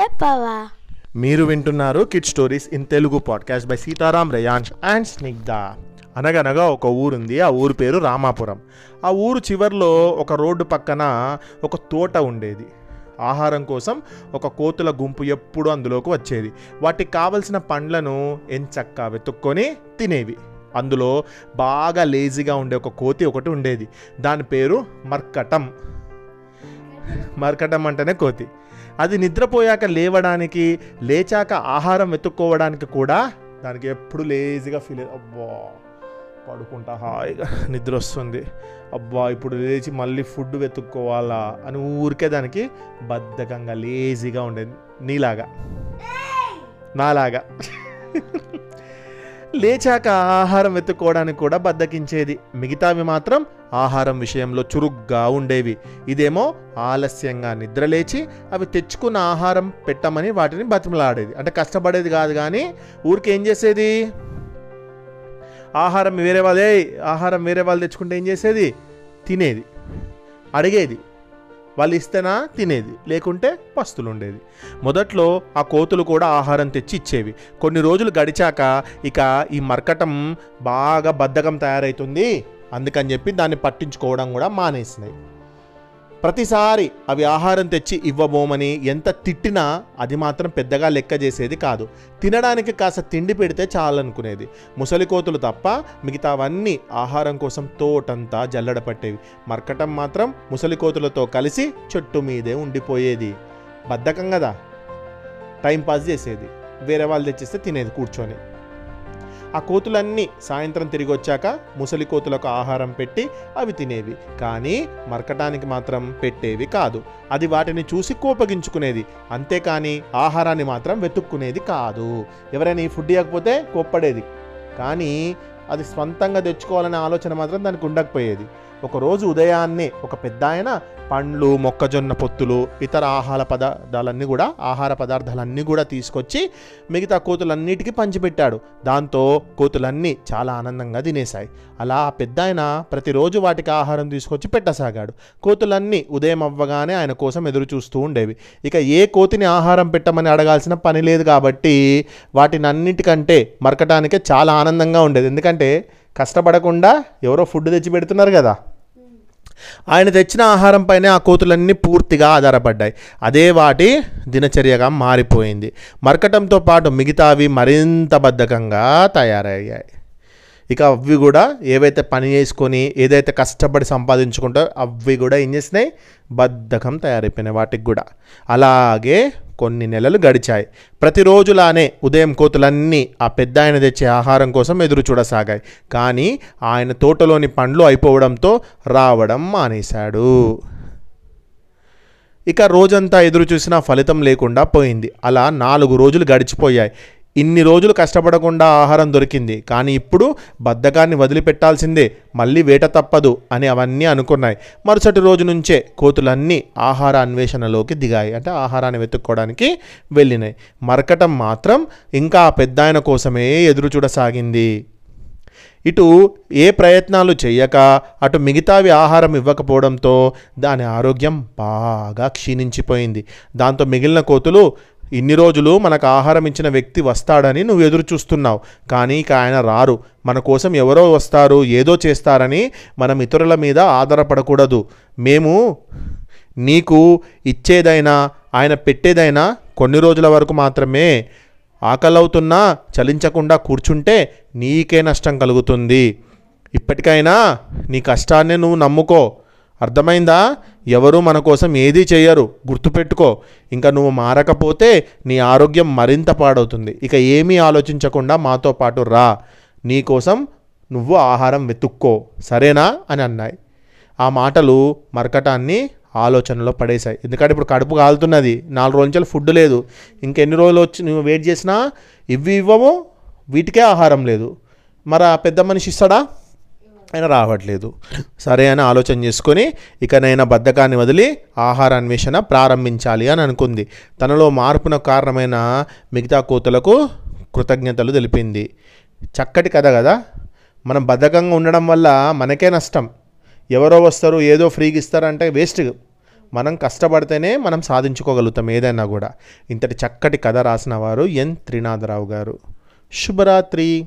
చెప్పవా? మీరు వింటున్నారు kid stories in Telugu podcast by Sitaram Rayansh and Snigdha అనగనగా ఒక ఊరుంది. ఆ ఊరు పేరు రామాపురం. ఆ ఊరు చివర్లో ఒక రోడ్డు పక్కన ఒక తోట ఉండేది. ఆహారం కోసం ఒక కోతుల గుంపు ఎప్పుడూ అందులోకి వచ్చేది. వాటికి కావలసిన పండ్లను ఎంచక్కా వెతుక్కొని తినేవి. అందులో బాగా లేజీగా ఉండే ఒక కోతి ఒకటి ఉండేది. దాని పేరు మర్కటం. మర్కటం అంటేనే కోతి. అది నిద్రపోయాక లేవడానికి లేచాక ఆహారం వెతుక్కోవడానికి కూడా దానికి ఎప్పుడు లేజీగా ఫీల్ అబ్బా పడుకుంటా హాయిగా నిద్ర వస్తుంది. అబ్బా ఇప్పుడు లేచి మళ్ళీ ఫుడ్ వెతుక్కోవాలా అని ఊరికే దానికి బద్ధకంగా లేజీగా ఉండేది నీలాగా. నాలాగా. లేచాక ఆహారం వెతుక్కోవడానికి కూడా బద్దకించేది. మిగతావి మాత్రం ఆహారం విషయంలో చురుగ్గా ఉండేవి. ఇదేమో ఆలస్యంగా నిద్రలేచి అవి తెచ్చుకున్న ఆహారం పెట్టమని వాటిని బతిమలాడేది. అంటే కష్టపడేది కాదు కానీ ఊరికి ఏం చేసేది? ఆహారం వేరే వాళ్ళే ఆహారం వేరే వాళ్ళు తెచ్చుకుంటే ఏం చేసేది? తినేది. అడిగేది. వాళ్ళు ఇస్తేనా? తినేది. లేకుంటే పస్తులు ఉండేది మొదట్లో ఆ కోతులు కూడా ఆహారం తెచ్చి ఇచ్చేవి. కొన్ని రోజులు గడిచాక ఇక ఈ మర్కటం బాగా బద్ధకం తయారవుతుంది అందుకని చెప్పి దాన్ని పట్టించుకోవడం కూడా మానేసినాయి. ప్రతిసారి అవి ఆహారం తెచ్చి ఇవ్వబోమని ఎంత తిట్టినా అది మాత్రం పెద్దగా లెక్క చేసేది కాదు. తినడానికి కాస్త తిండి పెడితే చాలనుకునేది. ముసలి కోతులు తప్ప మిగతావన్నీ ఆహారం కోసం తోటంతా జల్లడ పట్టేవి మర్కటం మాత్రం ముసలి కోతులతో కలిసి చెట్టు మీదే ఉండిపోయేది. బద్ధకం కదా? టైం పాస్ చేసేది. వేరే వాళ్ళు తెచ్చిస్తే తినేది కూర్చొని. ఆ కోతులన్నీ సాయంత్రం తిరిగి వచ్చాక ముసలి కోతులకు ఆహారం పెట్టి అవి తినేవి. కానీ మరకటానికి మాత్రం పెట్టేవి కాదు. అది వాటిని చూసి కోపగించుకునేది. అంతేకాని ఆహారాన్ని మాత్రం వెతుక్కునేది కాదు. ఎవరైనా ఈ ఫుడ్ ఇవ్వకపోతే కోప్పడేది. కానీ అది స్వంతంగా తెచ్చుకోవాలనే ఆలోచన మాత్రం దానికి ఉండకపోయేది. ఒకరోజు ఉదయాన్నే ఒక పెద్ద ఆయన పండ్లు మొక్కజొన్న పొత్తులు ఇతర ఆహార పదార్థాలన్నీ కూడా ఆహార పదార్థాలన్నీ కూడా తీసుకొచ్చి మిగతా కోతులన్నిటికీ పంచిపెట్టాడు. దాంతో కోతులన్నీ చాలా ఆనందంగా తినేశాయి. అలా ఆ పెద్ద ఆయన ప్రతిరోజు వాటికి ఆహారం తీసుకొచ్చి పెట్టసాగాడు. కోతులన్నీ ఉదయం అవ్వగానే ఆయన కోసం ఎదురు చూస్తూ ఉండేవి. ఇక ఏ కోతిని ఆహారం పెట్టమని అడగాల్సిన పని లేదు కాబట్టి వాటిని అన్నిటికంటే మరకటానికే చాలా ఆనందంగా ఉండేది. ఎందుకంటే కష్టపడకుండా ఎవరో ఫుడ్ తెచ్చి పెడుతున్నారు కదా. ఆయన తెచ్చిన ఆహారంపైనే ఆ కోతులన్నీ పూర్తిగా ఆధారపడ్డాయి. అదే వాటి దినచర్యగా మారిపోయింది. మరకటంతో పాటు మిగతావి మరింత బద్ధకంగా తయారయ్యాయి. ఇక అవి కూడా ఏవైతే పని చేసుకొని ఏదైతే కష్టపడి సంపాదించుకుంటో అవి కూడా ఏం చేసినాయి? బద్ధకం తయారైపోయినాయి వాటికి కూడా. అలాగే కొన్ని నెలలు గడిచాయి. ప్రతిరోజులానే ఉదయం కోతులన్నీ ఆ పెద్ద ఆయన తెచ్చే ఆహారం కోసం ఎదురు చూడసాగాయి. కానీ ఆయన తోటలోని పండ్లు అయిపోవడంతో రావడం మానేశాడు. ఇక రోజంతా ఎదురు చూసినా ఫలితం లేకుండా పోయింది. అలా నాలుగు రోజులు గడిచిపోయాయి. ఇన్ని రోజులు కష్టపడకుండా ఆహారం దొరికింది. కానీ ఇప్పుడు బద్ధకాన్ని వదిలిపెట్టాల్సిందే. మళ్ళీ వేట తప్పదు అని అవన్నీ అనుకున్నాయి. మరుసటి రోజు నుంచే కోతులన్నీ ఆహార అన్వేషణలోకి దిగాయి. అంటే ఆహారాన్ని వెతుక్కోవడానికి వెళ్ళినాయి. మరకటం మాత్రం ఇంకా ఆ పెద్దాయన కోసమే ఎదురు చూడసాగింది ఇటు ఏ ప్రయత్నాలు చేయక అటు మిగతావి ఆహారం ఇవ్వకపోవడంతో దాని ఆరోగ్యం బాగా క్షీణించిపోయింది. దాంతో మిగిలిన కోతులు ఇన్ని రోజులు మనకు ఆహారం ఇచ్చిన వ్యక్తి వస్తాడని నువ్వు ఎదురు చూస్తున్నావు. కానీ ఇక ఆయన రారు. మన కోసం ఎవరో వస్తారు ఏదో చేస్తారని మనం ఇతరుల మీద ఆధారపడకూడదు. మేము నీకు ఇచ్చేదైనా ఆయన పెట్టేదైనా కొన్ని రోజుల వరకు మాత్రమే ఆకలవుతున్నా చలించకుండా కూర్చుంటే నీకే నష్టం కలుగుతుంది. ఇప్పటికైనా నీ కష్టాన్ని నువ్వు నమ్ముకో. అర్థమైందా? ఎవరు మన కోసం ఏదీ చేయరు. గుర్తుపెట్టుకో ఇంకా నువ్వు మారకపోతే నీ ఆరోగ్యం మరింత పాడవుతుంది. ఇక ఏమీ ఆలోచించకుండా మాతో పాటు రా. నీ కోసం నువ్వు ఆహారం వెతుక్కో. సరేనా? అని అన్నాయి. ఆ మాటలు మరకటాన్ని ఆలోచనలో పడేశాయి. ఎందుకంటే ఇప్పుడు కడుపు కాలుతున్నది. నాలుగు రోజుల నుంచి ఫుడ్ లేదు. ఇంకెన్ని రోజులు వచ్చి నువ్వు వెయిట్ చేసినా ఇవి ఇవ్వము వీటికే ఆహారం లేదు. మరి ఆ పెద్ద మనిషి ఇస్తాడా? ఆయన రావట్లేదు. సరే అని ఆలోచన చేసుకొని ఇకనైనా బద్ధకాన్ని వదిలి ఆహార అన్వేషణ ప్రారంభించాలి అని అనుకుంది. తనలో మార్పునకు కారణమైన మిగతా కోతులకు కృతజ్ఞతలు తెలిపింది. చక్కటి కథ కదా? మనం బద్ధకంగా ఉండడం వల్ల మనకే నష్టం. ఎవరో వస్తారు ఏదో ఫ్రీగా ఇస్తారంటే వేస్ట్. మనం కష్టపడితేనే మనం సాధించుకోగలుగుతాం ఏదైనా కూడా. ఇంతటి చక్కటి కథ రాసిన వారు ఎన్. త్రినాథరావు గారు. శుభరాత్రి.